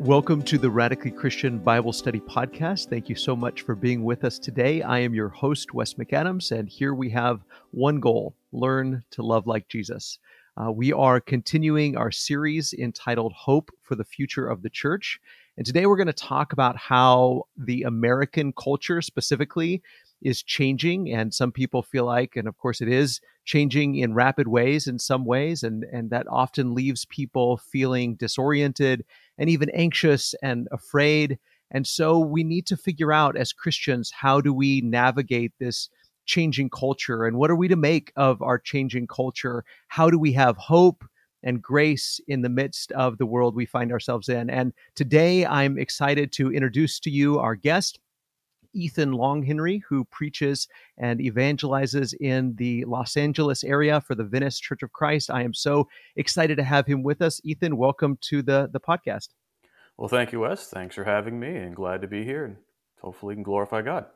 Welcome to the Radically Christian Bible Study Podcast. Thank you so much for being with us today. I am your host, Wes McAdams, and here we have one goal learn to love like Jesus. Uh, we are continuing our series entitled Hope for the Future of the Church. And today we're going to talk about how the American culture specifically is changing. And some people feel like, and of course it is, changing in rapid ways in some ways. And, and that often leaves people feeling disoriented and even anxious and afraid. And so we need to figure out as Christians how do we navigate this changing culture and what are we to make of our changing culture? How do we have hope? and grace in the midst of the world we find ourselves in. And today I'm excited to introduce to you our guest, Ethan Longhenry, who preaches and evangelizes in the Los Angeles area for the Venice Church of Christ. I am so excited to have him with us. Ethan, welcome to the, the podcast. Well, thank you, Wes. Thanks for having me and glad to be here and hopefully can glorify God.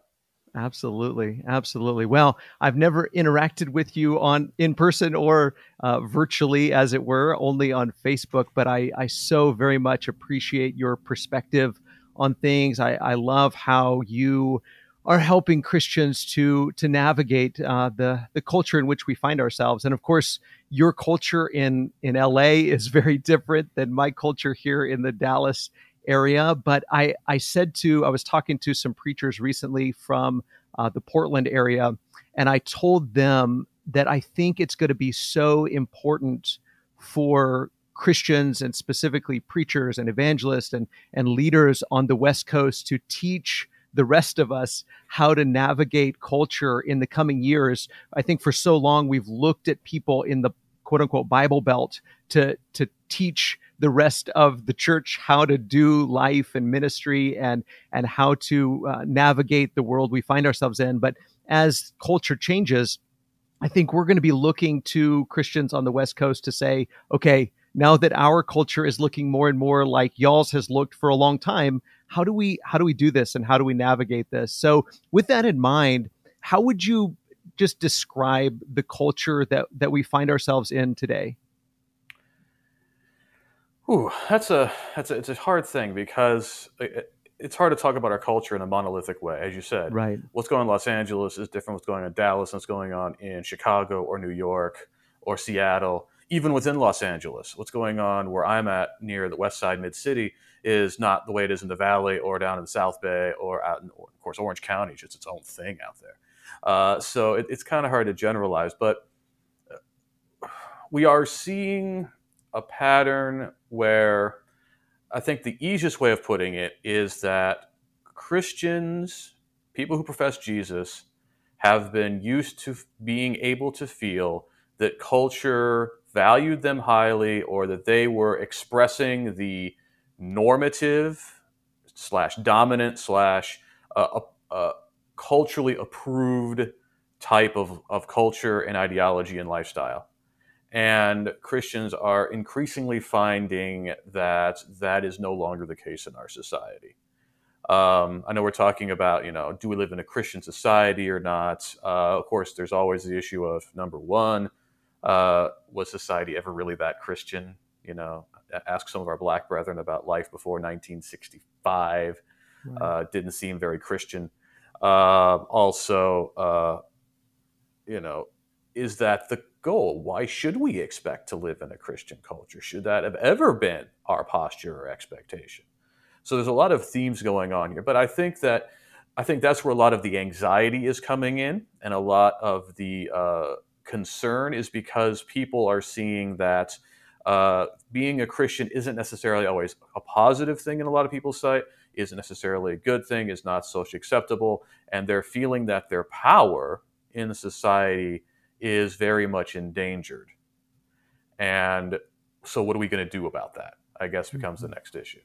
Absolutely, absolutely. Well, I've never interacted with you on in person or uh, virtually, as it were, only on Facebook. But I, I so very much appreciate your perspective on things. I, I love how you are helping Christians to to navigate uh, the the culture in which we find ourselves. And of course, your culture in in LA is very different than my culture here in the Dallas area. But I I said to I was talking to some preachers recently from uh, the Portland area, and I told them that I think it's going to be so important for Christians and specifically preachers and evangelists and, and leaders on the West Coast to teach the rest of us how to navigate culture in the coming years. I think for so long we've looked at people in the quote unquote Bible Belt to to teach the rest of the church how to do life and ministry and and how to uh, navigate the world we find ourselves in. But as culture changes, I think we're going to be looking to Christians on the West Coast to say, okay, now that our culture is looking more and more like y'all's has looked for a long time, how do we how do we do this and how do we navigate this? So with that in mind, how would you just describe the culture that that we find ourselves in today? Ooh, that's a that's a, it's a hard thing because uh, it, it's hard to talk about our culture in a monolithic way, as you said. Right. What's going on in Los Angeles is different. What's going on in Dallas and what's going on in Chicago or New York or Seattle even within Los Angeles, what's going on where I'm at near the West Side Mid City is not the way it is in the Valley or down in the South Bay or out in, of course, Orange County. It's just its own thing out there. Uh, so it, it's kind of hard to generalize, but uh, we are seeing a pattern where I think the easiest way of putting it is that Christians, people who profess Jesus, have been used to being able to feel that culture valued them highly or that they were expressing the normative slash dominant slash uh, uh, uh, culturally approved type of, of culture and ideology and lifestyle. And Christians are increasingly finding that that is no longer the case in our society. Um, I know we're talking about, you know, do we live in a Christian society or not? Uh, of course, there's always the issue of number one, uh, was society ever really that Christian? You know, ask some of our black brethren about life before 1965. Right. Uh, didn't seem very Christian. Uh, also, uh, you know, is that the goal? Why should we expect to live in a Christian culture? Should that have ever been our posture or expectation? So there's a lot of themes going on here, but I think that I think that's where a lot of the anxiety is coming in, and a lot of the uh, concern is because people are seeing that uh, being a Christian isn't necessarily always a positive thing in a lot of people's sight, isn't necessarily a good thing, is not socially acceptable, and they're feeling that their power in the society is very much endangered. And so, what are we going to do about that? I guess becomes the mm-hmm. next issue.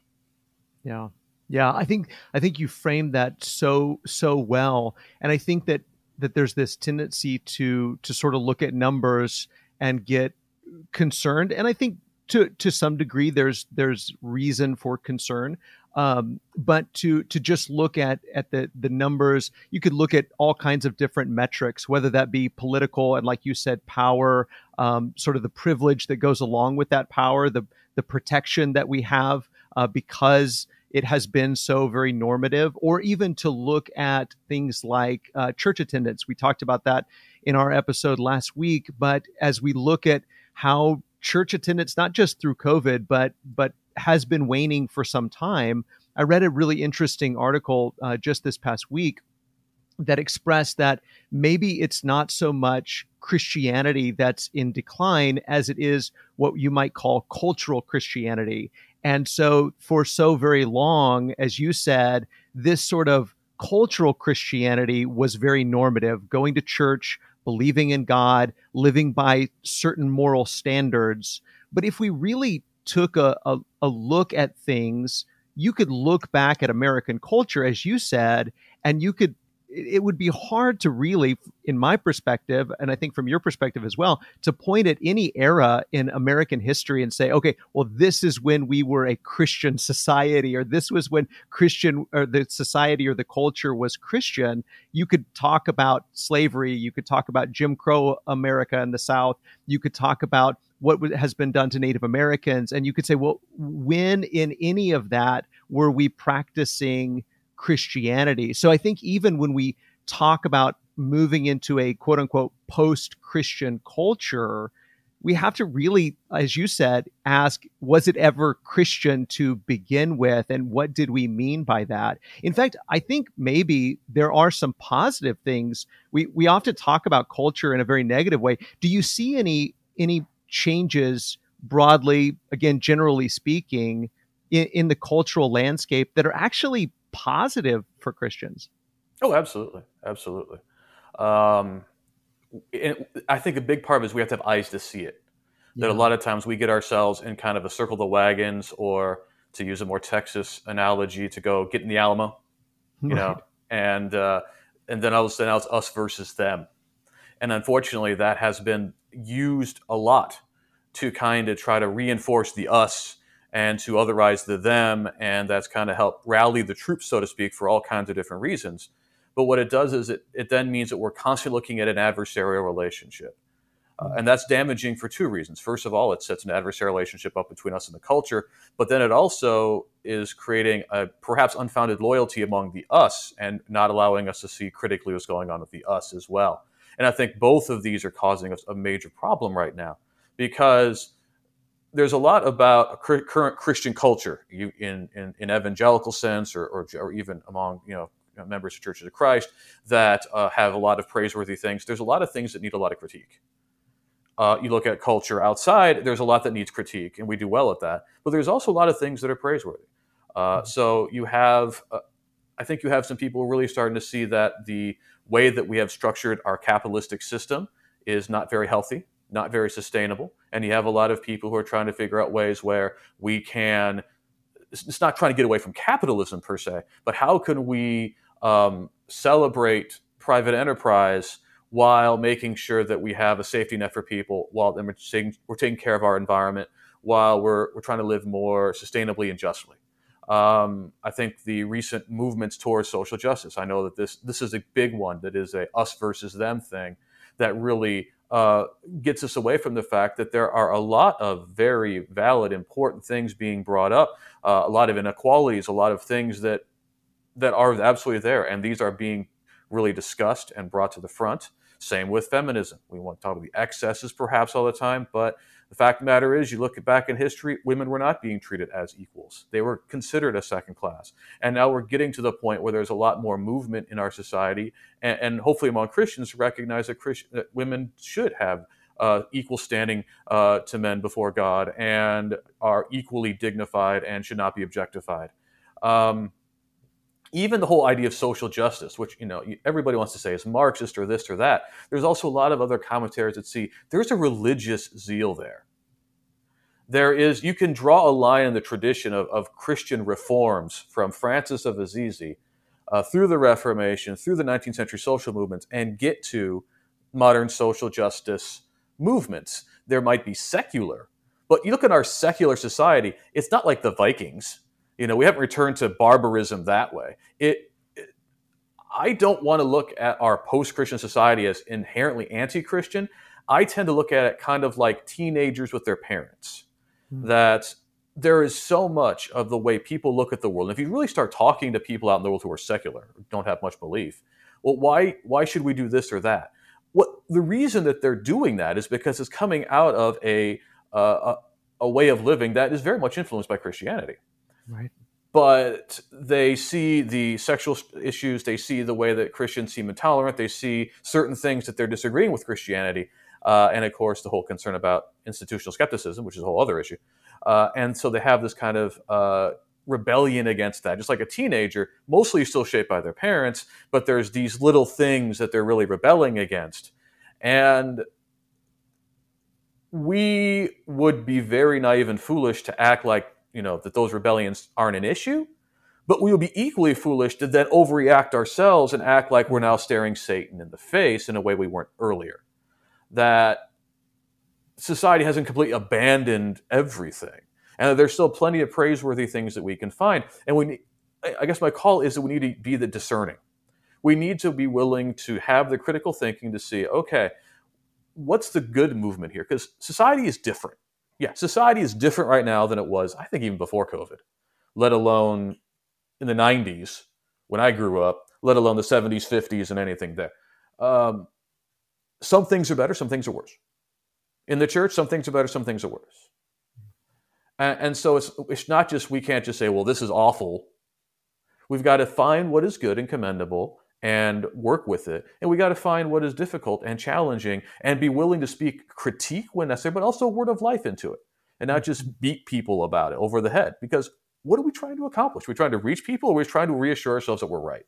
Yeah, yeah. I think I think you framed that so so well, and I think that that there's this tendency to to sort of look at numbers and get concerned. And i think to to some degree there's there's reason for concern. Um, but to to just look at at the the numbers you could look at all kinds of different metrics whether that be political and like you said power um, sort of the privilege that goes along with that power the the protection that we have uh, because it has been so very normative, or even to look at things like uh, church attendance. We talked about that in our episode last week, but as we look at how church attendance, not just through COVID, but but has been waning for some time. I read a really interesting article uh, just this past week that expressed that maybe it's not so much Christianity that's in decline as it is what you might call cultural Christianity. And so, for so very long, as you said, this sort of cultural Christianity was very normative, going to church, believing in God, living by certain moral standards. But if we really took a, a, a look at things, you could look back at American culture, as you said, and you could it would be hard to really, in my perspective, and I think from your perspective as well, to point at any era in American history and say, okay, well, this is when we were a Christian society, or this was when Christian or the society or the culture was Christian. You could talk about slavery, you could talk about Jim Crow America in the South, you could talk about what has been done to Native Americans, and you could say, well, when in any of that were we practicing? Christianity. So I think even when we talk about moving into a quote unquote post Christian culture, we have to really, as you said, ask was it ever Christian to begin with? And what did we mean by that? In fact, I think maybe there are some positive things. We, we often talk about culture in a very negative way. Do you see any, any changes broadly, again, generally speaking, in, in the cultural landscape that are actually positive for Christians. Oh, absolutely, absolutely. Um, I think a big part of it is we have to have eyes to see it. That a lot of times we get ourselves in kind of a circle the wagons, or to use a more Texas analogy, to go get in the Alamo, you right. know, and uh, and then all of a sudden it's us versus them, and unfortunately that has been used a lot to kind of try to reinforce the us and to otherize the them, and that's kind of help rally the troops, so to speak, for all kinds of different reasons. But what it does is it, it then means that we're constantly looking at an adversarial relationship. Uh, and that's damaging for two reasons. First of all, it sets an adversarial relationship up between us and the culture, but then it also is creating a perhaps unfounded loyalty among the us and not allowing us to see critically what's going on with the us as well. And I think both of these are causing us a major problem right now because there's a lot about current Christian culture you, in, in, in evangelical sense or, or, or, even among you know members of churches of Christ that uh, have a lot of praiseworthy things. There's a lot of things that need a lot of critique. Uh, you look at culture outside, there's a lot that needs critique, and we do well at that. But there's also a lot of things that are praiseworthy. Uh, mm-hmm. so you have, uh, I think you have some people really starting to see that the way that we have structured our capitalistic system is not very healthy not very sustainable. And you have a lot of people who are trying to figure out ways where we can, it's not trying to get away from capitalism per se, but how can we um, celebrate private enterprise while making sure that we have a safety net for people, while we're taking, we're taking care of our environment, while we're, we're trying to live more sustainably and justly. Um, I think the recent movements towards social justice. I know that this this is a big one that is a us versus them thing that really uh, gets us away from the fact that there are a lot of very valid, important things being brought up, uh, a lot of inequalities, a lot of things that that are absolutely there, and these are being really discussed and brought to the front. Same with feminism. We want to talk about the excesses perhaps all the time, but the fact of the matter is, you look back in history, women were not being treated as equals. They were considered a second class. And now we're getting to the point where there's a lot more movement in our society, and, and hopefully among Christians to recognize that, Christ, that women should have uh, equal standing uh, to men before God and are equally dignified and should not be objectified. Um, even the whole idea of social justice, which you know everybody wants to say is Marxist or this or that, there's also a lot of other commentaries that see there's a religious zeal there. There is you can draw a line in the tradition of, of Christian reforms from Francis of Assisi uh, through the Reformation, through the 19th century social movements, and get to modern social justice movements. There might be secular, but you look at our secular society; it's not like the Vikings you know, we haven't returned to barbarism that way. It, it I don't want to look at our post-Christian society as inherently anti-Christian. I tend to look at it kind of like teenagers with their parents. Mm-hmm. That there is so much of the way people look at the world. And if you really start talking to people out in the world who are secular, don't have much belief, well, why why should we do this or that? What the reason that they're doing that is because it's coming out of a uh, a, a way of living that is very much influenced by Christianity. Right. But they see the sexual issues, they see the way that Christians seem intolerant, they see certain things that they're disagreeing with Christianity, uh, and of course the whole concern about institutional skepticism, which is a whole other issue. Uh, and so they have this kind of uh, rebellion against that. Just like a teenager, mostly still shaped by their parents, but there's these little things that they're really rebelling against. And we would be very naive and foolish to act like, you know, that those rebellions aren't an issue. But we would be equally foolish to then overreact ourselves and act like we're now staring Satan in the face in a way we weren't earlier. That society hasn't completely abandoned everything and there's still plenty of praiseworthy things that we can find. And we, I guess my call is that we need to be the discerning. We need to be willing to have the critical thinking to see, okay, what's the good movement here? Because society is different. Yeah, society is different right now than it was, I think, even before COVID, let alone in the 90s when I grew up, let alone the 70s, 50s, and anything there. Um, some things are better, some things are worse. In the church, some things are better, some things are worse. And, and so it's, it's not just, we can't just say, well, this is awful. We've got to find what is good and commendable and work with it. And we got to find what is difficult and challenging and be willing to speak critique when necessary, but also a word of life into it and not just mm-hmm. beat people about it over the head. Because what are we trying to accomplish? We're we trying to reach people or we're we trying to reassure ourselves that we're right?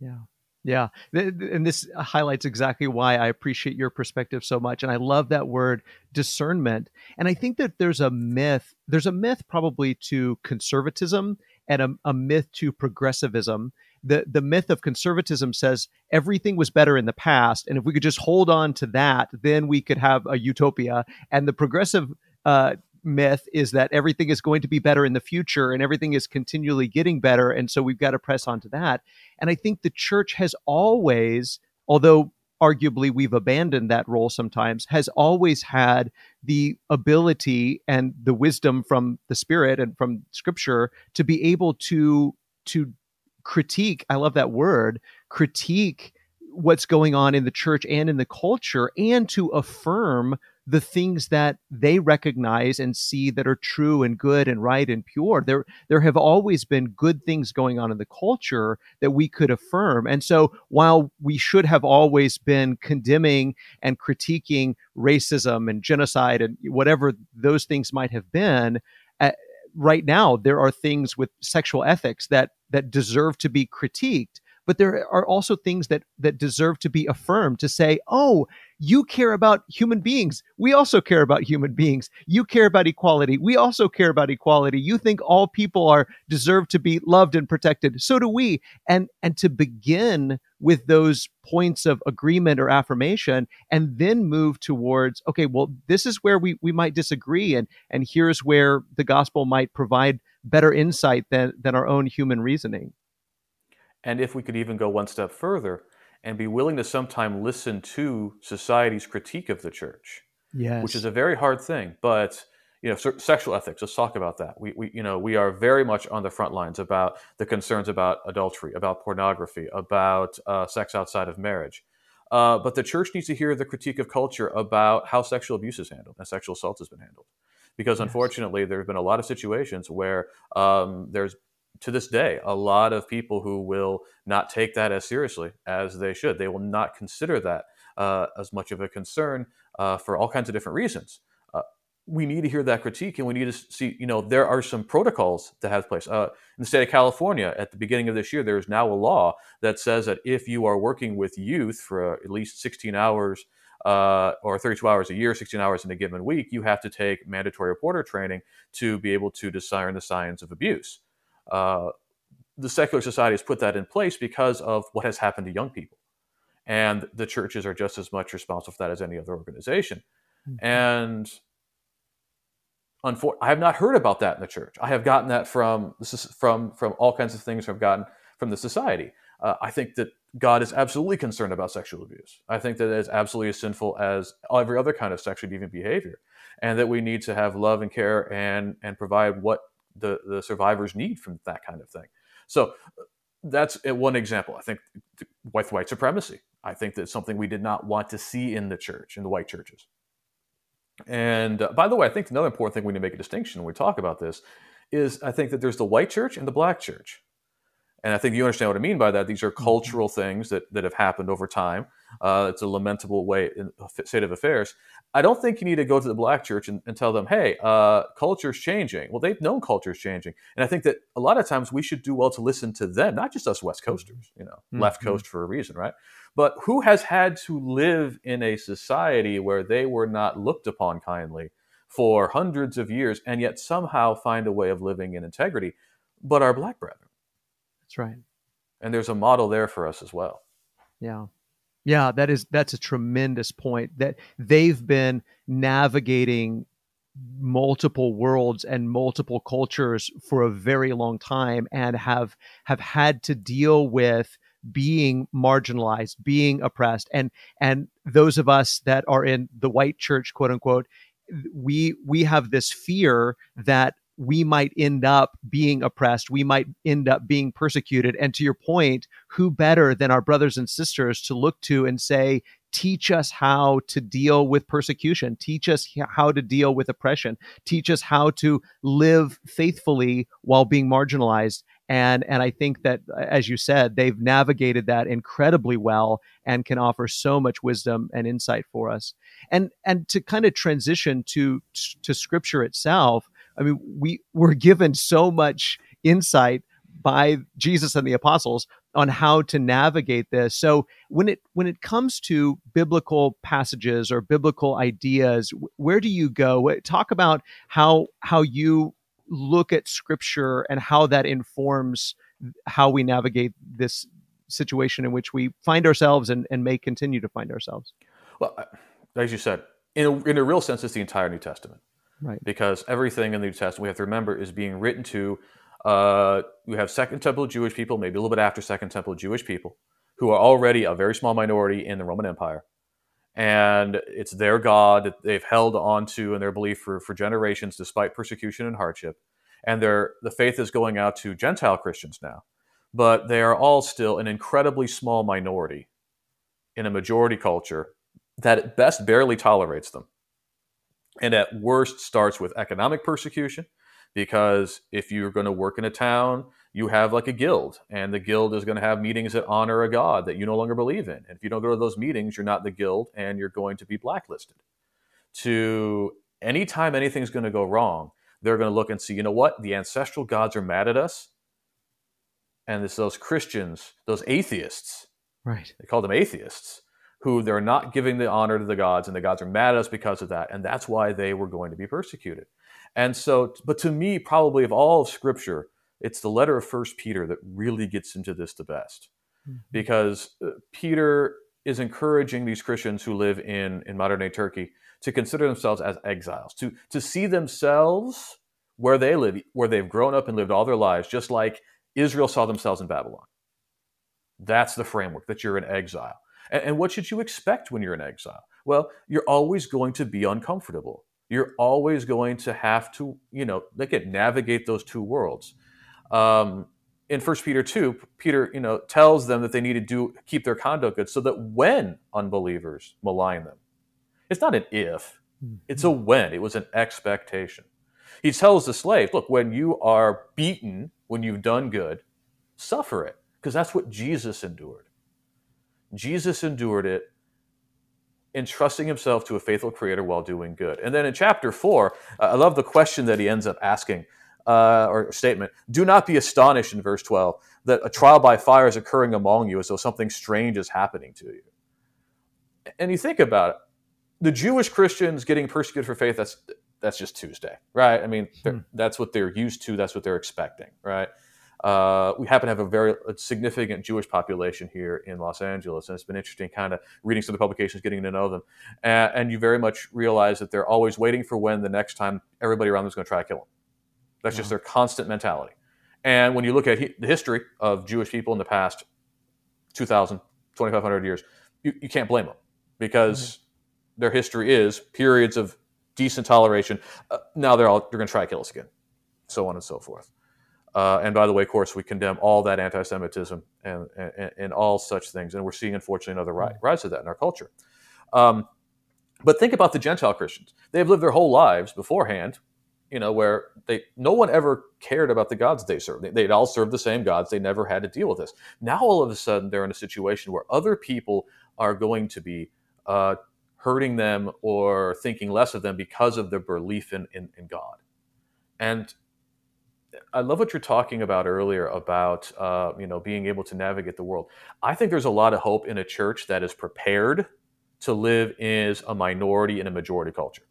Yeah. Yeah. And this highlights exactly why I appreciate your perspective so much. And I love that word discernment. And I think that there's a myth, there's a myth probably to conservatism and a, a myth to progressivism. The, the myth of conservatism says everything was better in the past. And if we could just hold on to that, then we could have a utopia. And the progressive uh, myth is that everything is going to be better in the future and everything is continually getting better. And so we've got to press on to that. And I think the church has always, although arguably we've abandoned that role sometimes, has always had the ability and the wisdom from the Spirit and from Scripture to be able to to critique. I love that word, critique what's going on in the church and in the culture, and to affirm the things that they recognize and see that are true and good and right and pure. There, there have always been good things going on in the culture that we could affirm. And so while we should have always been condemning and critiquing racism and genocide and whatever those things might have been, right now there are things with sexual ethics that that deserve to be critiqued but there are also things that that deserve to be affirmed to say oh you care about human beings. We also care about human beings. You care about equality. We also care about equality. You think all people are deserve to be loved and protected. So do we. And and to begin with those points of agreement or affirmation and then move towards okay well this is where we we might disagree and and here's where the gospel might provide better insight than than our own human reasoning and if we could even go one step further and be willing to sometime listen to society's critique of the church, yes. which is a very hard thing. But you know, sexual ethics. Let's talk about that. We, we, you know, we are very much on the front lines about the concerns about adultery, about pornography, about uh, sex outside of marriage. Uh, but the church needs to hear the critique of culture about how sexual abuse is handled and sexual assault has been handled. Because yes. unfortunately, there have been a lot of situations where um, there's to this day a lot of people who will not take that as seriously as they should. They will not consider that uh, as much of a concern uh, for all kinds of different reasons. Uh, we need to hear that critique, and we need to see. You know, there are some protocols that have place. Uh, in the state of California, at the beginning of this year, there is now a law that says that if you are working with youth for at least 16 hours. Uh, or 32 hours a year, 16 hours in a given week, you have to take mandatory reporter training to be able to discern the signs of abuse. Uh, the secular society has put that in place because of what has happened to young people. And the churches are just as much responsible for that as any other organization. Mm-hmm. And unfor- I have not heard about that in the church. I have gotten that from from from all kinds of things I've gotten from the society. Uh, I think that God is absolutely concerned about sexual abuse. I think that it's absolutely as sinful as every other kind of sexually deviant behavior, and that we need to have love and care and and provide what the the survivors need from that kind of thing. So that's one example. I think white white supremacy. I think that's something we did not want to see in the church in the white churches. And uh, by the way, I think another important thing we need to make a distinction when we talk about this is I think that there's the white church and the black church. And I think you understand what I mean by that. These are mm-hmm. cultural things that, that have happened over time. Uh, it's a lamentable way in state of affairs. I don't think you need to go to the black church and, and tell them, hey, uh, culture's changing. Well, they've known culture's changing. And I think that a lot of times we should do well to listen to them, not just us West Coasters, you know, mm-hmm. left coast for a reason, right? But who has had to live in a society where they were not looked upon kindly for hundreds of years and yet somehow find a way of living in integrity, but our black brethren? That's right. And there's a model there for us as well. Yeah. Yeah, that is that's a tremendous point that they've been navigating multiple worlds and multiple cultures for a very long time and have have had to deal with being marginalized being oppressed. And and those of us that are in the white church quote unquote we we have this fear that we might end up being oppressed. We might end up being persecuted. And to your point, who better than our brothers and sisters to look to and say, teach us how to deal with persecution, teach us how to deal with oppression, teach us how to live faithfully while being marginalized. And, and I think that, as you said, they've navigated that incredibly well and can offer so much wisdom and insight for us. And, and to kind of transition to, to scripture itself, I mean, we were given so much insight by Jesus and the apostles on how to navigate this. So when it when it comes to biblical passages or biblical ideas, where do you go? Talk about how how you look at scripture and how that informs how we navigate this situation in which we find ourselves and, and may continue to find ourselves. Well, as you said, in a, in a real sense, it's the entire New Testament. Right. Because everything in the New Testament we have to remember is being written to. Uh, we have Second Temple Jewish people, maybe a little bit after Second Temple Jewish people, who are already a very small minority in the Roman Empire, and it's their God that they've held onto in their belief for, for generations, despite persecution and hardship. And their the faith is going out to Gentile Christians now, but they are all still an incredibly small minority in a majority culture that at best barely tolerates them and at worst starts with economic persecution because if you're going to work in a town you have like a guild and the guild is going to have meetings that honor a god that you no longer believe in. And if you don't go to those meetings you're not the guild and you're going to be blacklisted. To anytime anything's going to go wrong they're going to look and see you know what? The ancestral gods are mad at us. And it's those christians those atheists right. they call them atheists who they're not giving the honor to the gods, and the gods are mad at us because of that, and that's why they were going to be persecuted. And so, but to me, probably of all of Scripture, it's the letter of First Peter that really gets into this the best, mm-hmm. because uh, Peter is encouraging these Christians who live in in modern day Turkey to consider themselves as exiles, to to see themselves where they live, where they've grown up and lived all their lives, just like Israel saw themselves in Babylon. That's the framework that you're in exile. And, and what should you expect when you're in exile? Well, you're always going to be uncomfortable. You're always going to have to, you know, again, navigate those two worlds. Um, in First Peter two, Peter, you know, tells them that they need to do keep their conduct good, so that when unbelievers malign them, it's not an if, it's a when. It was an expectation. He tells the slave, look, when you are beaten, when you've done good, suffer it, because that's what Jesus endured. Jesus endured it, entrusting himself to a faithful creator while doing good. And then in chapter four, uh, I love the question that he ends up asking, uh, or statement Do not be astonished in verse 12 that a trial by fire is occurring among you as though something strange is happening to you. And you think about it, the Jewish Christians getting persecuted for faith, that's, that's just Tuesday, right? I mean, hmm. that's what they're used to, that's what they're expecting, right? Uh, we happen to have a very significant Jewish population here in Los Angeles, and it's been interesting kind of reading some of the publications, getting to know them. And, and, you very much realize that they're always waiting for when the next time everybody around them is going to try to kill them. That's yeah. just their constant mentality. And when you look at he, the history of Jewish people in the past 2,000, 2,500 years, you, you can't blame them because their history is periods of decent toleration. Uh, now they're all they're going to try to kill us again, so on and so forth. Uh, and by the way, of course, we condemn all that anti-Semitism and, and, and all such things, and we're seeing, unfortunately, another rise, rise of that in our culture. Um, but think about the Gentile Christians; they've lived their whole lives beforehand, you know, where they no one ever cared about the gods they served. They, they'd all served the same gods; they never had to deal with this. Now, all of a sudden, they're in a situation where other people are going to be uh, hurting them or thinking less of them because of their belief in, in, in God. And I love what you're talking about earlier about uh, you know being able to navigate the world. I think there's a lot of hope in a church that is prepared to live as a minority in a majority culture.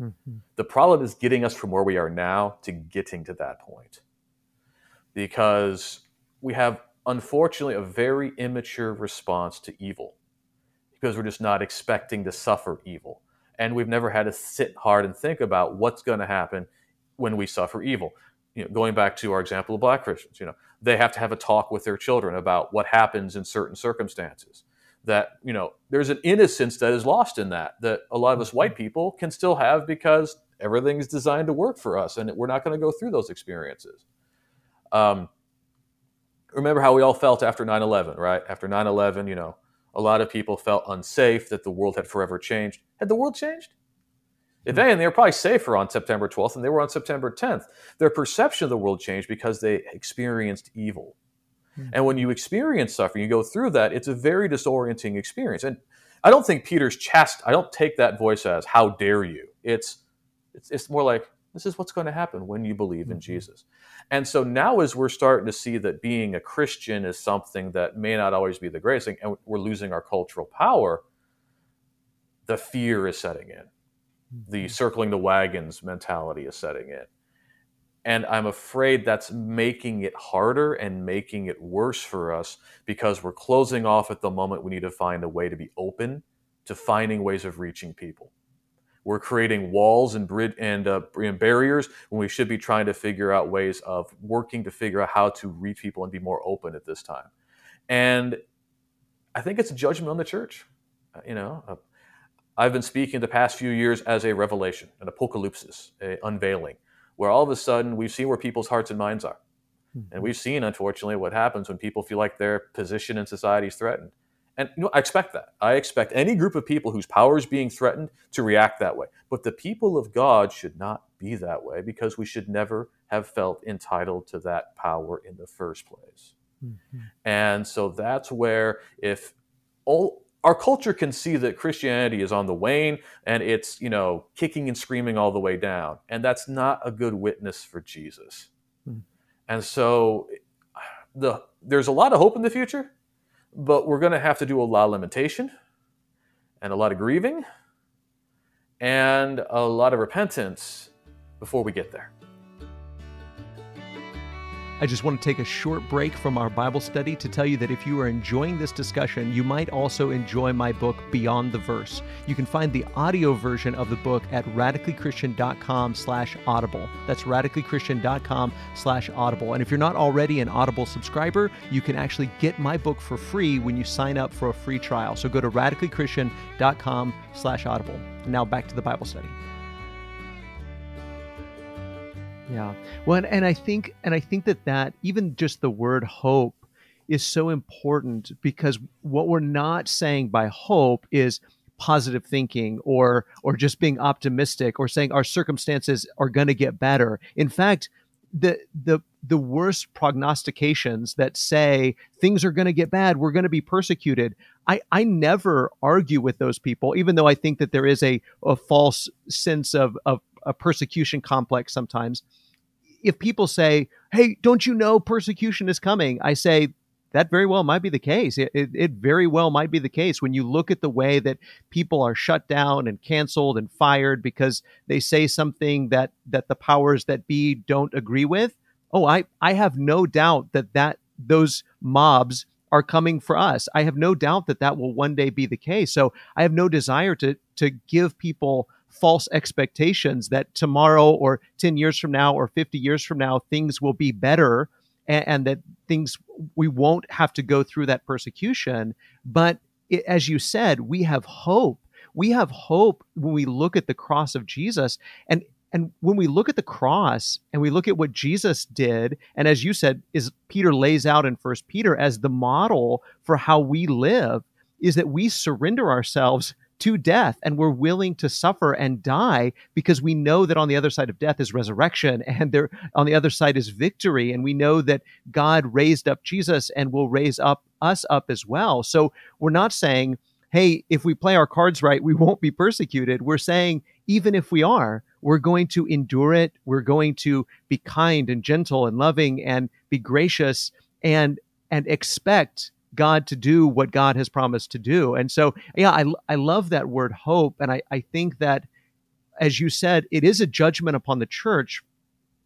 Mm-hmm. The problem is getting us from where we are now to getting to that point, because we have unfortunately a very immature response to evil because we're just not expecting to suffer evil. And we've never had to sit hard and think about what's going to happen when we suffer evil. You know, going back to our example of black Christians, you know, they have to have a talk with their children about what happens in certain circumstances. That, you know, there's an innocence that is lost in that, that a lot of us white people can still have because everything is designed to work for us and we're not going to go through those experiences. Um, remember how we all felt after 9 11, right? After 9 11, you know, a lot of people felt unsafe that the world had forever changed. Had the world changed? If hmm. anything, they were probably safer on September 12th than they were on September 10th. Their perception of the world changed because they experienced evil. Mm-hmm. And when you experience suffering, you go through that, it's a very disorienting experience. And I don't think Peter's chast, I don't take that voice as, how dare you? It's, it's, it's more like, this is what's going to happen when you believe in mm-hmm. Jesus. And so now, as we're starting to see that being a Christian is something that may not always be the greatest thing, and we're losing our cultural power, the fear is setting in. The mm-hmm. circling the wagons mentality is setting in. And I'm afraid that's making it harder and making it worse for us because we're closing off at the moment we need to find a way to be open to finding ways of reaching people. We're creating walls and, brid- and, uh, and barriers when we should be trying to figure out ways of working to figure out how to reach people and be more open at this time. And I think it's a judgment on the church. Uh, you know, uh, I've been speaking the past few years as a revelation, an apocalypsis, a unveiling, where all of a sudden we've seen where people's hearts and minds are. Mm-hmm. And we've seen, unfortunately, what happens when people feel like their position in society is threatened. And you know, I expect that. I expect any group of people whose power is being threatened to react that way. But the people of God should not be that way because we should never have felt entitled to that power in the first place. Mm-hmm. And so that's where if all our culture can see that Christianity is on the wane and it's, you know, kicking and screaming all the way down. And that's not a good witness for Jesus. Mm-hmm. And so the there's a lot of hope in the future but we're going to have to do a lot of lamentation and a lot of grieving and a lot of repentance before we get there. I just want to take a short break from our Bible study to tell you that if you are enjoying this discussion, you might also enjoy my book, Beyond the Verse. You can find the audio version of the book at radicallychristian.com slash audible. That's radicallychristian.com slash audible. And if you're not already an Audible subscriber, you can actually get my book for free when you sign up for a free trial. So go to radicallychristian.com slash audible. Now back to the Bible study. Yeah. Well, and, I think, and I think that that even just the word hope is so important because what we're not saying by hope is positive thinking or or just being optimistic or saying our circumstances are going to get better. In fact, the the the worst prognostications that say things are going to get bad, we're going to be persecuted. I I never argue with those people, even though I think that there is a a false sense of of a persecution complex sometimes if people say, "Hey, don't you know persecution is coming?" I say that very well might be the case. It, it, it, very well might be the case when you look at the way that people are shut down and canceled and fired because they say something that that the powers that be don't agree with. Oh, I I have no doubt that that those mobs are coming for us. I have no doubt that that will one day be the case. So I have no desire to to give people false expectations that tomorrow or 10 years from now or 50 years from now things will be better and, and that things we won't have to go through that persecution. But it, as you said, we have hope. We have hope when we look at the cross of Jesus. And and when we look at the cross and we look at what Jesus did, and as you said, is Peter lays out in First Peter as the model for how we live, is that we surrender ourselves to death and we're willing to suffer and die because we know that on the other side of death is resurrection and there on the other side is victory and we know that God raised up Jesus and will raise up us up as well. So we're not saying hey, if we play our cards right, we won't be persecuted. We're saying, even if we are, we're going to endure it. We're going to be kind and gentle and loving and be gracious and and expect God to do what God has promised to do. And so, yeah, I, I love that word hope. And I, I think that, as you said, it is a judgment upon the church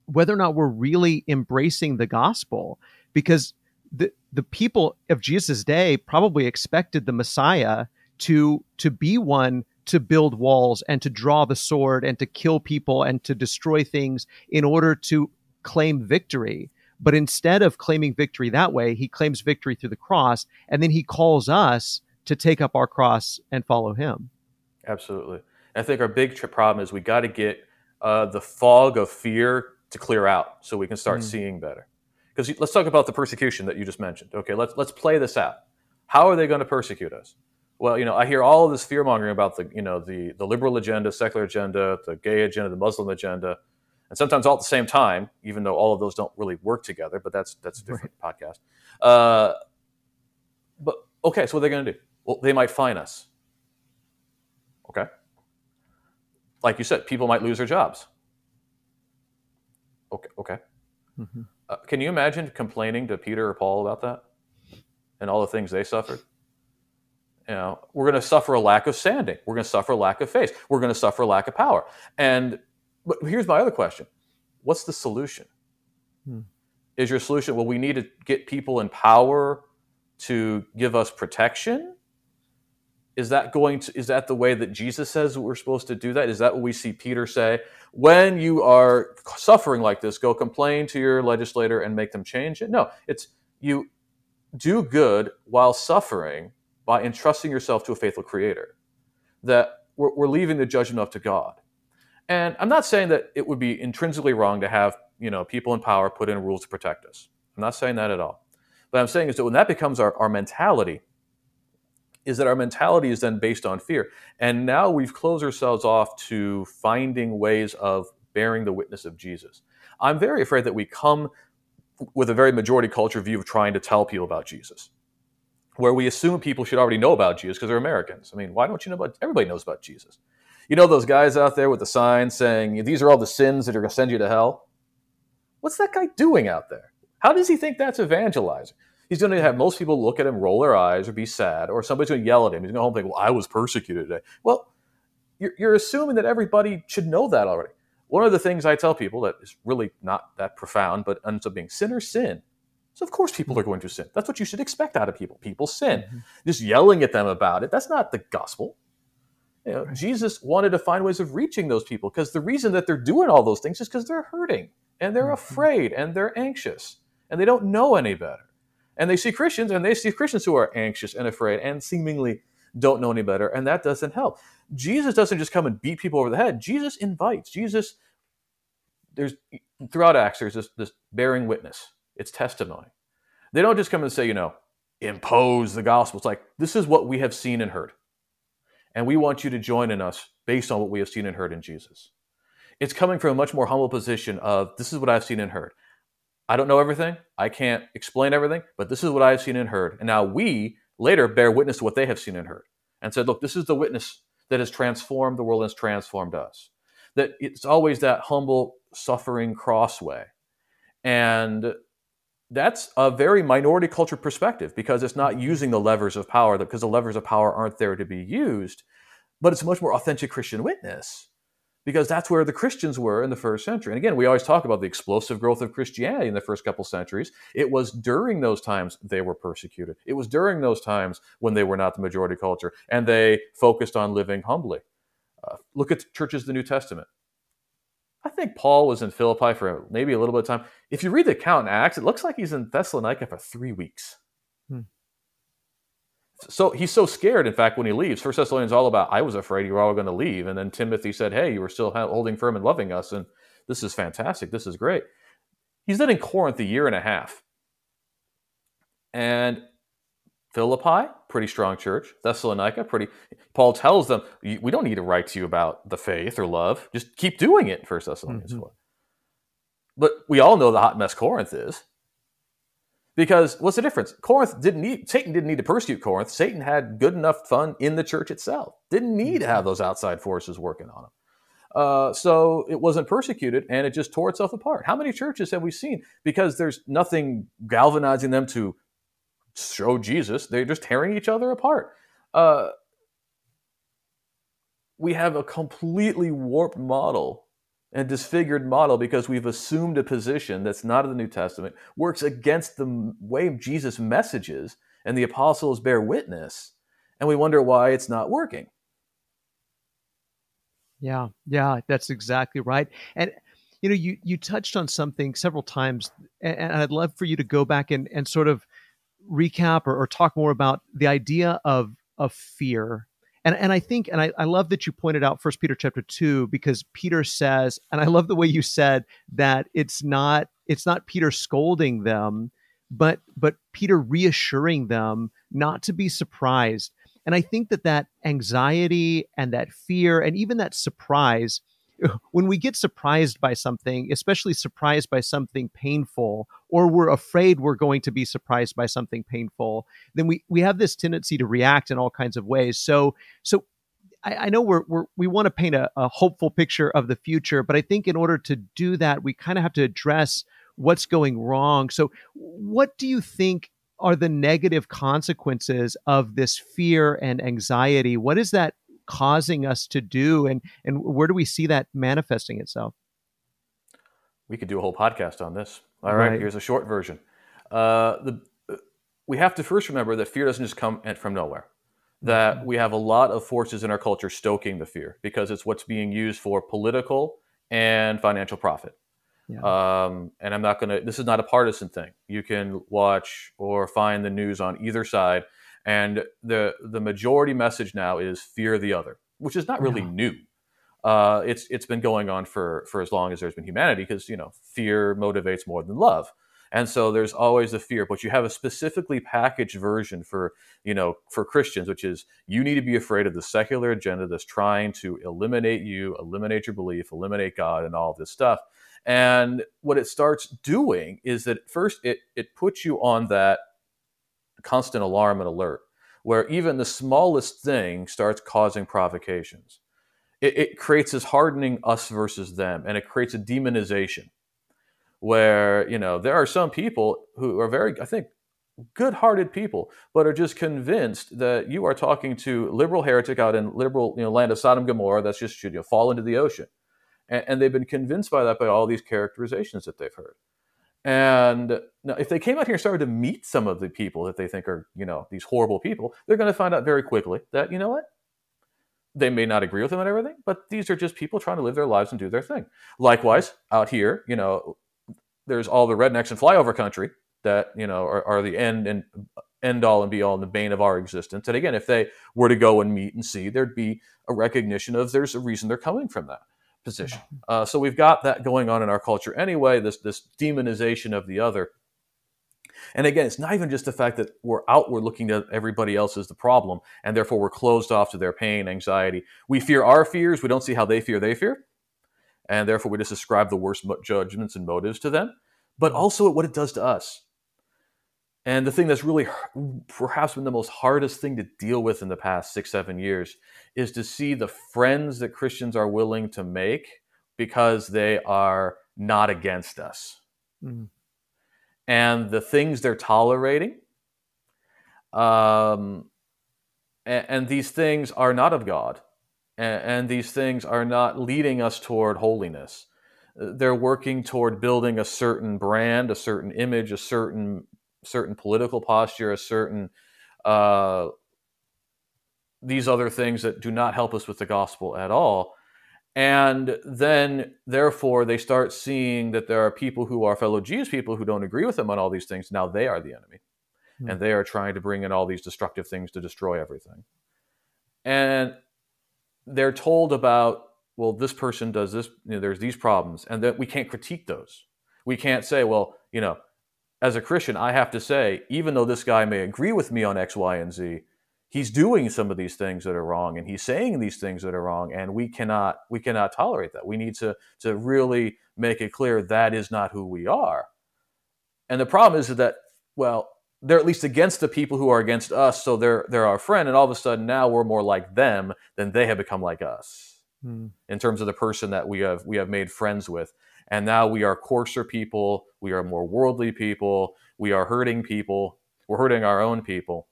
whether or not we're really embracing the gospel because the, the people of Jesus' day probably expected the Messiah to to be one to build walls and to draw the sword and to kill people and to destroy things in order to claim victory. But instead of claiming victory that way, he claims victory through the cross, and then he calls us to take up our cross and follow him. Absolutely. I think our big problem is we got to get uh, the fog of fear to clear out so we can start mm. seeing better. Because let's talk about the persecution that you just mentioned. Okay, let's let's play this out. How are they going to persecute us? well, you know, I hear all of this fear mongering about the, you know, the, the liberal agenda, secular agenda, the gay agenda, the Muslim agenda, and sometimes all at the same time, even though all of those don't really work together. But that's that's a different right. podcast. Uh, but okay, so what are they going to do? Well, they might fine us. Okay, like you said, people might lose their jobs. Okay, okay. Mm-hmm. Uh, can you imagine complaining to Peter or Paul about that and all the things they suffered? you know, we're going to suffer a lack of standing. We're going to suffer a lack of faith. We're going to suffer a lack of power. And but here's my other question: What's the solution? Hmm. Is your solution? Well, we need to get people in power to give us protection. Is that going to? Is that the way that Jesus says we're supposed to do that? Is that what we see Peter say? When you are suffering like this, go complain to your legislator and make them change it. No, it's you do good while suffering by entrusting yourself to a faithful creator. That we're, we're leaving the judgment up to God. And I'm not saying that it would be intrinsically wrong to have you know people in power put in rules to protect us. I'm not saying that at all. But I'm saying is that when that becomes our, our mentality, is that our mentality is then based on fear. And now we've closed ourselves off to finding ways of bearing the witness of Jesus. I'm very afraid that we come with a very majority culture view of trying to tell people about Jesus where we assume people should already know about Jesus because they're Americans. I mean, why don't you know about? Everybody knows about Jesus. You know those guys out there with the signs saying these are all the sins that are going to send you to hell. What's that guy doing out there? How does he think that's evangelizing? He's going to have most people look at him, roll their eyes, or be sad, or somebody's going to yell at him. He's going to home and think, "Well, I was persecuted today." Well, you're, you're assuming that everybody should know that already. One of the things I tell people that is really not that profound, but ends up being sin or sin so of course people are going to sin. That's what you should expect out of people. People sin. Mm-hmm. Just yelling at them about it, that's not the gospel. You know, right. Jesus wanted to find ways of reaching those people because the reason that they're doing all those things is because they're hurting and they're mm-hmm. afraid and they're anxious and they don't know any better. And they see Christians and they see Christians who are anxious and afraid and seemingly don't know any better, and that doesn't help. Jesus doesn't just come and beat people over the head. Jesus invites. Jesus, there's throughout Acts, there's this, this bearing witness it's testimony. They don't just come and say, you know, impose the gospel. It's like, this is what we have seen and heard. And we want you to join in us based on what we have seen and heard in Jesus. It's coming from a much more humble position of, this is what I've seen and heard. I don't know everything. I can't explain everything, but this is what I've seen and heard. And now we later bear witness to what they have seen and heard and said, look, this is the witness that has transformed the world and has transformed us. That it's always that humble, suffering crossway. And that's a very minority culture perspective because it's not using the levers of power because the levers of power aren't there to be used but it's a much more authentic christian witness because that's where the christians were in the first century. And again we always talk about the explosive growth of christianity in the first couple centuries. It was during those times they were persecuted. It was during those times when they were not the majority culture and they focused on living humbly. Uh, look at churches of the new testament I think Paul was in Philippi for maybe a little bit of time. If you read the account in Acts, it looks like he's in Thessalonica for three weeks. Hmm. So he's so scared. In fact, when he leaves, First Thessalonians all about, I was afraid you were all going to leave. And then Timothy said, Hey, you were still holding firm and loving us. And this is fantastic. This is great. He's then in Corinth a year and a half. And Philippi, pretty strong church. Thessalonica, pretty. Paul tells them, we don't need to write to you about the faith or love. Just keep doing it, First Thessalonians mm-hmm. 4. But we all know the hot mess Corinth is. Because what's the difference? Corinth didn't need, Satan didn't need to persecute Corinth. Satan had good enough fun in the church itself. Didn't need to have mm-hmm. those outside forces working on him. Uh, so it wasn't persecuted and it just tore itself apart. How many churches have we seen? Because there's nothing galvanizing them to show Jesus. They're just tearing each other apart. Uh, we have a completely warped model and disfigured model because we've assumed a position that's not in the New Testament, works against the way Jesus messages and the apostles bear witness, and we wonder why it's not working. Yeah, yeah, that's exactly right. And you know, you you touched on something several times, and, and I'd love for you to go back and and sort of recap or, or talk more about the idea of of fear and and I think and I, I love that you pointed out First Peter chapter two because Peter says, and I love the way you said that it's not it's not Peter scolding them, but but Peter reassuring them not to be surprised. And I think that that anxiety and that fear and even that surprise when we get surprised by something, especially surprised by something painful, or we're afraid we're going to be surprised by something painful, then we we have this tendency to react in all kinds of ways. So so I, I know we're, we're we want to paint a, a hopeful picture of the future, but I think in order to do that, we kind of have to address what's going wrong. So what do you think are the negative consequences of this fear and anxiety? What is that causing us to do and and where do we see that manifesting itself we could do a whole podcast on this all right, right here's a short version uh, the, we have to first remember that fear doesn't just come from nowhere that mm-hmm. we have a lot of forces in our culture stoking the fear because it's what's being used for political and financial profit yeah. Um, and I'm not going to, this is not a partisan thing. You can watch or find the news on either side and the the majority message now is fear the other, which is not really yeah. new. Uh, it's it's been going on for for as long as there's been humanity because you know fear motivates more than love. And so there's always a fear, but you have a specifically packaged version for, you know, for Christians, which is you need to be afraid of the secular agenda that's trying to eliminate you, eliminate your belief, eliminate God, and all this stuff. And what it starts doing is that first it it puts you on that constant alarm and alert, where even the smallest thing starts causing provocations. It, it creates this hardening us versus them, and it creates a demonization where, you know, there are some people who are very, I think, good-hearted people, but are just convinced that you are talking to liberal heretic out in liberal, you know, land of Sodom and Gomorrah that's just you know fall into the ocean, and, and they've been convinced by that by all these characterizations that they've heard. And now, if they came out here and started to meet some of the people that they think are, you know, these horrible people, they're going to find out very quickly that, you know what? They may not agree with them and everything, but these are just people trying to live their lives and do their thing. Likewise, out here, you know, there's all the rednecks and flyover country that, you know, are, are the end and end all and be all and the bane of our existence. And again, if they were to go and meet and see, there'd be a recognition of there's a reason they're coming from that position. Uh, so we've got that going on in our culture anyway. This this demonization of the other. And again, it's not even just the fact that we're outward looking at everybody else as the problem, and therefore we're closed off to their pain, anxiety. We fear our fears. We don't see how they fear they fear, and therefore we just ascribe the worst judgments and motives to them. But also what it does to us. And the thing that's really perhaps been the most hardest thing to deal with in the past six, seven years is to see the friends that Christians are willing to make because they are not against us. Mm. And the things they're tolerating. Um, and, and, these things are not of God. And, and these things are not leading us toward holiness. They're working toward building a certain brand, a certain image, a certain certain political posture, a certain uh, these other things that do not help us with the gospel at all. And then, therefore, they start seeing that there are people who are fellow Jews people who don't agree with them on all these things. Now they are the enemy. Mm-hmm. And they are trying to bring in all these destructive things to destroy everything. And they're told about, well, this person does this, you know, there's these problems, and that we can't critique those. We can't say, well, you know, as a Christian, I have to say, even though this guy may agree with me on X, Y, and Z, he's doing some of these things that are wrong and he's saying these things that are wrong and we cannot we cannot tolerate that. We need to to really make it clear that is not who we are. And the problem is that well they're at least against the people who are against us so they're they're our friend and all of a sudden now we're more like them than they have become like us hmm. in terms of the person that we have we have made friends with and now we are coarser people we are more worldly people we are hurting people we're hurting our own people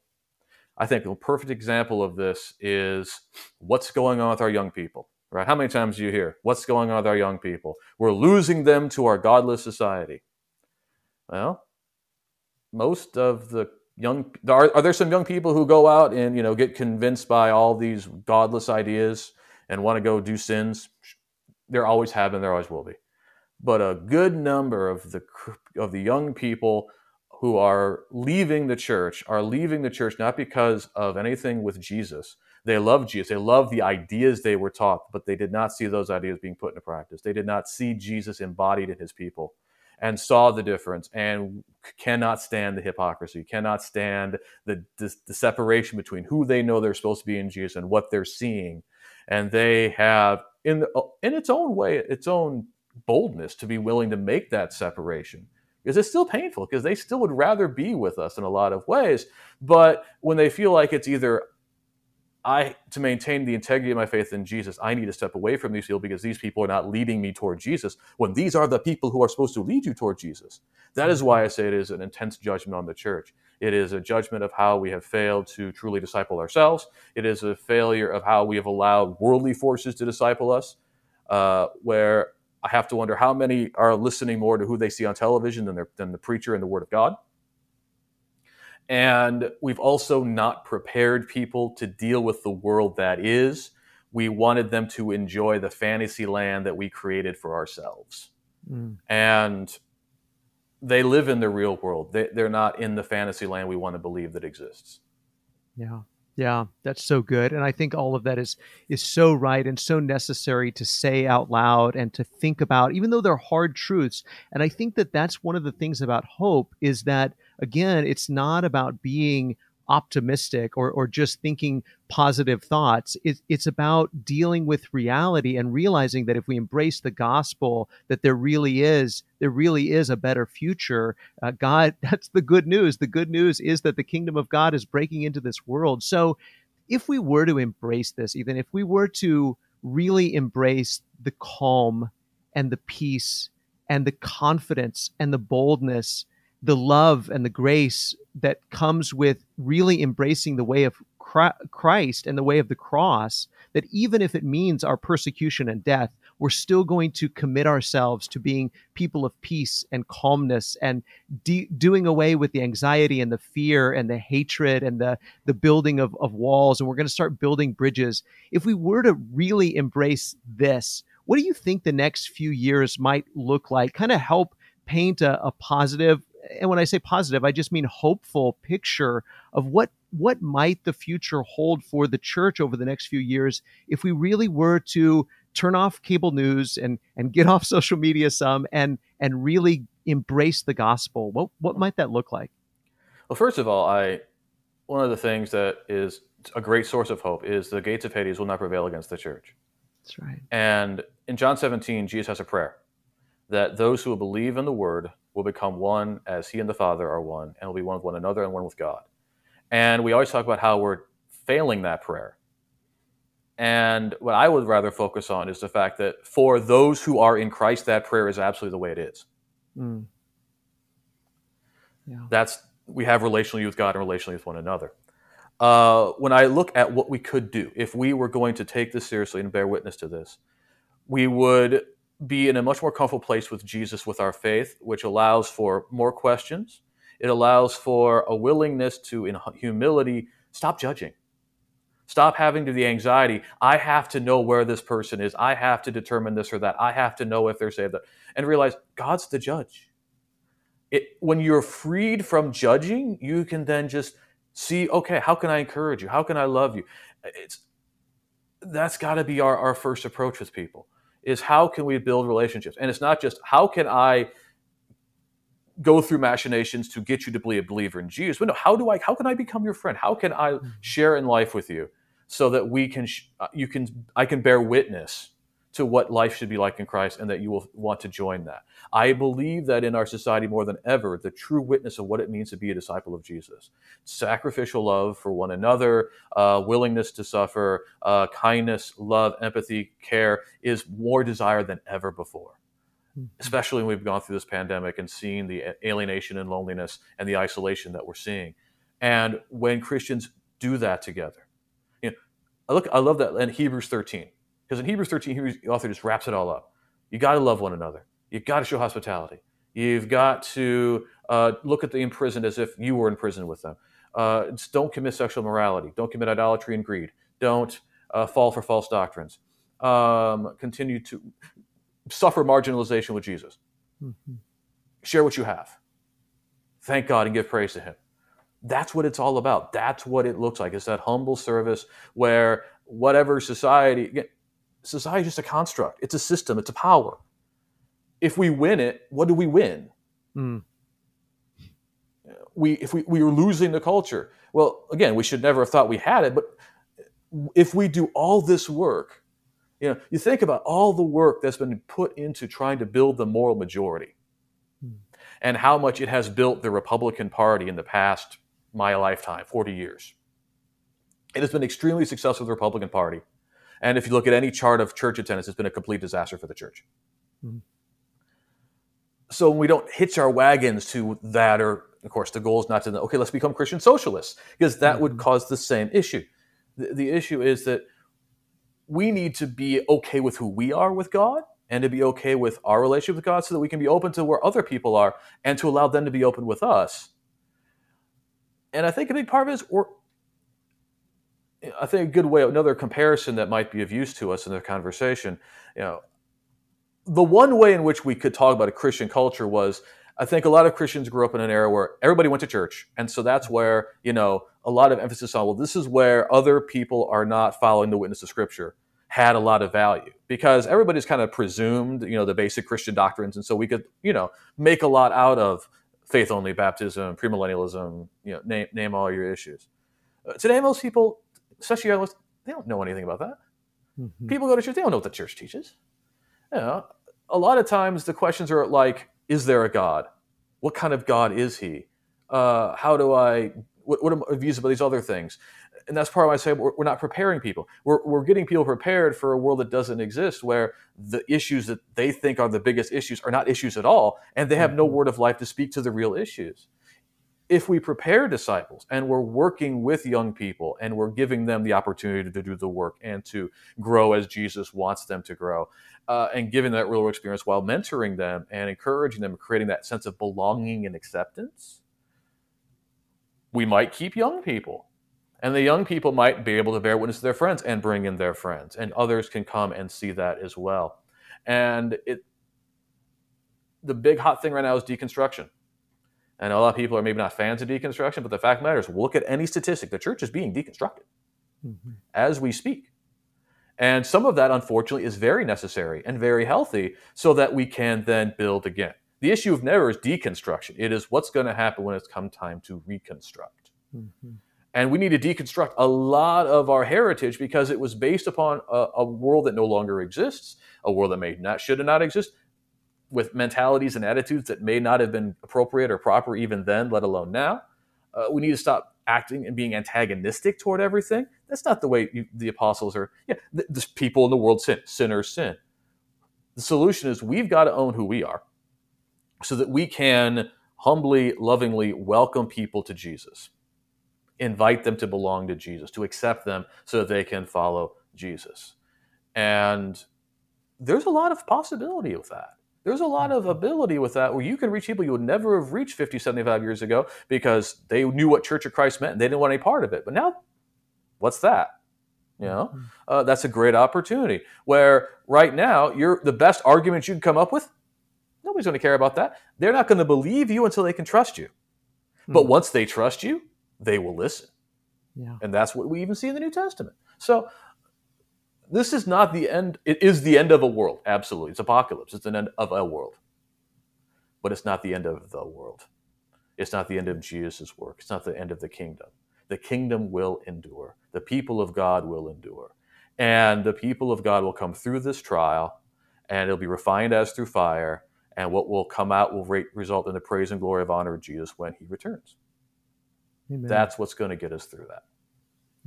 I think a perfect example of this is what's going on with our young people, right? How many times do you hear, what's going on with our young people? We're losing them to our godless society. Well, most of the young are, are there some young people who go out and you know get convinced by all these godless ideas and want to go do sins there always have been there always will be but a good number of the of the young people who are leaving the church are leaving the church not because of anything with Jesus. They love Jesus. They love the ideas they were taught, but they did not see those ideas being put into practice. They did not see Jesus embodied in his people and saw the difference and cannot stand the hypocrisy, cannot stand the, the, the separation between who they know they're supposed to be in Jesus and what they're seeing. And they have, in, the, in its own way, its own boldness to be willing to make that separation because it's still painful because they still would rather be with us in a lot of ways. But when they feel like it's either I to maintain the integrity of my faith in Jesus, I need to step away from these people because these people are not leading me toward Jesus. When these are the people who are supposed to lead you toward Jesus, that is why I say it is an intense judgment on the church. It is a judgment of how we have failed to truly disciple ourselves. It is a failure of how we have allowed worldly forces to disciple us, uh, where I have to wonder how many are listening more to who they see on television than, than the preacher and the Word of God. And we've also not prepared people to deal with the world that is. We wanted them to enjoy the fantasy land that we created for ourselves. Mm. And they live in the real world. They, they're not in the fantasy land we want to believe that exists. Yeah. Yeah, that's so good. And I think all of that is is so right and so necessary to say out loud and to think about even though they're hard truths. And I think that that's one of the things about hope is that again, it's not about being optimistic or, or just thinking positive thoughts. It, it's about dealing with reality and realizing that if we embrace the gospel, that there really is there really is a better future. Uh, God, that's the good news. The good news is that the kingdom of God is breaking into this world. So, if we were to embrace this, even if we were to really embrace the calm and the peace and the confidence and the boldness the love and the grace that comes with really embracing the way of Christ and the way of the cross, that even if it means our persecution and death, we're still going to commit ourselves to being people of peace and calmness and de- doing away with the anxiety and the fear and the hatred and the, the building of, of walls. And we're going to start building bridges. If we were to really embrace this, what do you think the next few years might look like? Kind of help paint a, a positive and when I say positive, I just mean hopeful picture of what what might the future hold for the church over the next few years if we really were to turn off cable news and and get off social media some and and really embrace the gospel. What what might that look like? Well, first of all, I one of the things that is a great source of hope is the gates of Hades will not prevail against the church. That's right. And in John 17, Jesus has a prayer that those who will believe in the word will become one as he and the Father are one, and will be one with one another and one with God. And we always talk about how we're failing that prayer. And what I would rather focus on is the fact that for those who are in Christ, that prayer is absolutely the way it is. Mm. Yeah. That's we have relationally with God and relationally with one another. Uh, when I look at what we could do if we were going to take this seriously and bear witness to this, we would be in a much more comfortable place with Jesus with our faith, which allows for more questions. It allows for a willingness to, in humility, stop judging. Stop having the anxiety. I have to know where this person is. I have to determine this or that. I have to know if they're saved. And realize God's the judge. It, when you're freed from judging, you can then just see, okay, how can I encourage you? How can I love you? It's that's got to be our, our first approach with people is how can we build relationships? And it's not just how can I go through machinations to get you to be a believer in Jesus, but no, how do I? How can I become your friend? How can I mm-hmm. share in life with you so that we can, uh, you can, I can bear witness to what life should be like in Christ and that you will want to join that. I believe that in our society more than ever, the true witness of what it means to be a disciple of Jesus, sacrificial love for one another, uh, willingness to suffer, uh, kindness, love, empathy, care is more desired than ever before. Mm-hmm. Especially when we've gone through this pandemic and seen the alienation and loneliness and the isolation that we're seeing. And when Christians do that together, you know, I look, I love that in Hebrews 13 because in Hebrews 13, Hebrews, the author just wraps it all up. You got to love one another. You've got to show hospitality. You've got to uh, look at the imprisoned as if you were in prison with them. Uh, don't commit sexual immorality. Don't commit idolatry and greed. Don't uh, fall for false doctrines. Um, continue to suffer marginalization with Jesus. Mm-hmm. Share what you have. Thank God and give praise to Him. That's what it's all about. That's what it looks like. It's that humble service where whatever society, society is just a construct. It's a system. It's a power. If we win it, what do we win? Mm. We if we, we were losing the culture. Well, again, we should never have thought we had it, but if we do all this work, you know, you think about all the work that's been put into trying to build the moral majority mm. and how much it has built the Republican Party in the past my lifetime, 40 years. It has been extremely successful with the Republican Party and if you look at any chart of church attendance, it's been a complete disaster for the church. Mm-hmm. So when we don't hitch our wagons to that, or of course the goal is not to okay, let's become Christian socialists because that mm-hmm. would cause the same issue. The, the issue is that we need to be okay with who we are with God and to be okay with our relationship with God so that we can be open to where other people are and to allow them to be open with us. And I think a big part of it is we're, I think a good way, another comparison that might be of use to us in the conversation, you know, the one way in which we could talk about a Christian culture was I think a lot of Christians grew up in an era where everybody went to church. And so that's where, you know, a lot of emphasis on, well, this is where other people are not following the witness of Scripture had a lot of value because everybody's kind of presumed, you know, the basic Christian doctrines. And so we could, you know, make a lot out of faith only baptism, premillennialism, you know, name, name all your issues. Uh, today, most people especially they don't know anything about that. Mm-hmm. People go to church, they don't know what the church teaches. You know, a lot of times the questions are like, is there a God? What kind of God is he? Uh, how do I, what, what are my views about these other things? And that's part of why I say we're, we're not preparing people. We're, we're getting people prepared for a world that doesn't exist where the issues that they think are the biggest issues are not issues at all, and they have no mm-hmm. word of life to speak to the real issues if we prepare disciples and we're working with young people and we're giving them the opportunity to do the work and to grow as Jesus wants them to grow, uh, and giving that real experience while mentoring them and encouraging them, creating that sense of belonging and acceptance, we might keep young people. And the young people might be able to bear witness to their friends and bring in their friends, and others can come and see that as well. And it, the big hot thing right now is deconstruction and a lot of people are maybe not fans of deconstruction, but the fact matters, look at any statistic. The church is being deconstructed mm-hmm. as we speak. And some of that, unfortunately, is very necessary and very healthy so that we can then build again. The issue of never is deconstruction. It is what's going to happen when it's come time to reconstruct. Mm-hmm. And we need to deconstruct a lot of our heritage because it was based upon a, a, world that no longer exists, a world that may not, should not exist, with mentalities and attitudes that may not have been appropriate or proper even then, let alone now. Uh, we need to stop acting and being antagonistic toward everything. That's not the way you, the apostles are. Yeah, the, people in the world sin, sinners sin. The solution is we've got to own who we are so that we can humbly, lovingly welcome people to Jesus, invite them to belong to Jesus, to accept them so that they can follow Jesus. And there's a lot of possibility with that there's a lot of ability with that where you can reach people you would never have reached 50, 75 years ago because they knew what Church of Christ meant and they didn't want any part of it. But now, what's that? You know, mm-hmm. uh, that's a great opportunity. Where right now, you're the best argument you can come up with. Nobody's going to care about that. They're not going to believe you until they can trust you. Mm-hmm. But once they trust you, they will listen. Yeah. And that's what we even see in the New Testament. So this is not the end. It is the end of a world. Absolutely. It's apocalypse. It's an end of a world. But it's not the end of the world. It's not the end of Jesus' work. It's not the end of the kingdom. The kingdom will endure. The people of God will endure. And the people of God will come through this trial, and it'll be refined as through fire. And what will come out will result in the praise and glory of honor of Jesus when he returns. Amen. That's what's going to get us through that.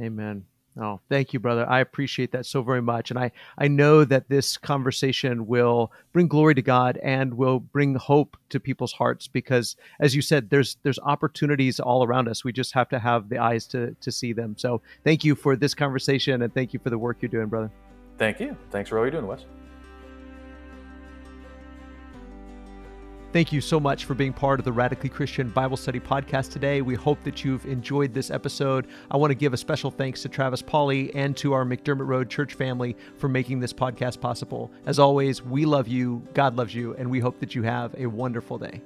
Amen. Oh, thank you, brother. I appreciate that so very much. And I, I know that this conversation will bring glory to God and will bring hope to people's hearts because as you said, there's there's opportunities all around us. We just have to have the eyes to to see them. So thank you for this conversation and thank you for the work you're doing, brother. Thank you. Thanks for all you're doing, Wes. Thank you so much for being part of the Radically Christian Bible Study podcast today. We hope that you've enjoyed this episode. I want to give a special thanks to Travis Pauley and to our McDermott Road church family for making this podcast possible. As always, we love you, God loves you, and we hope that you have a wonderful day.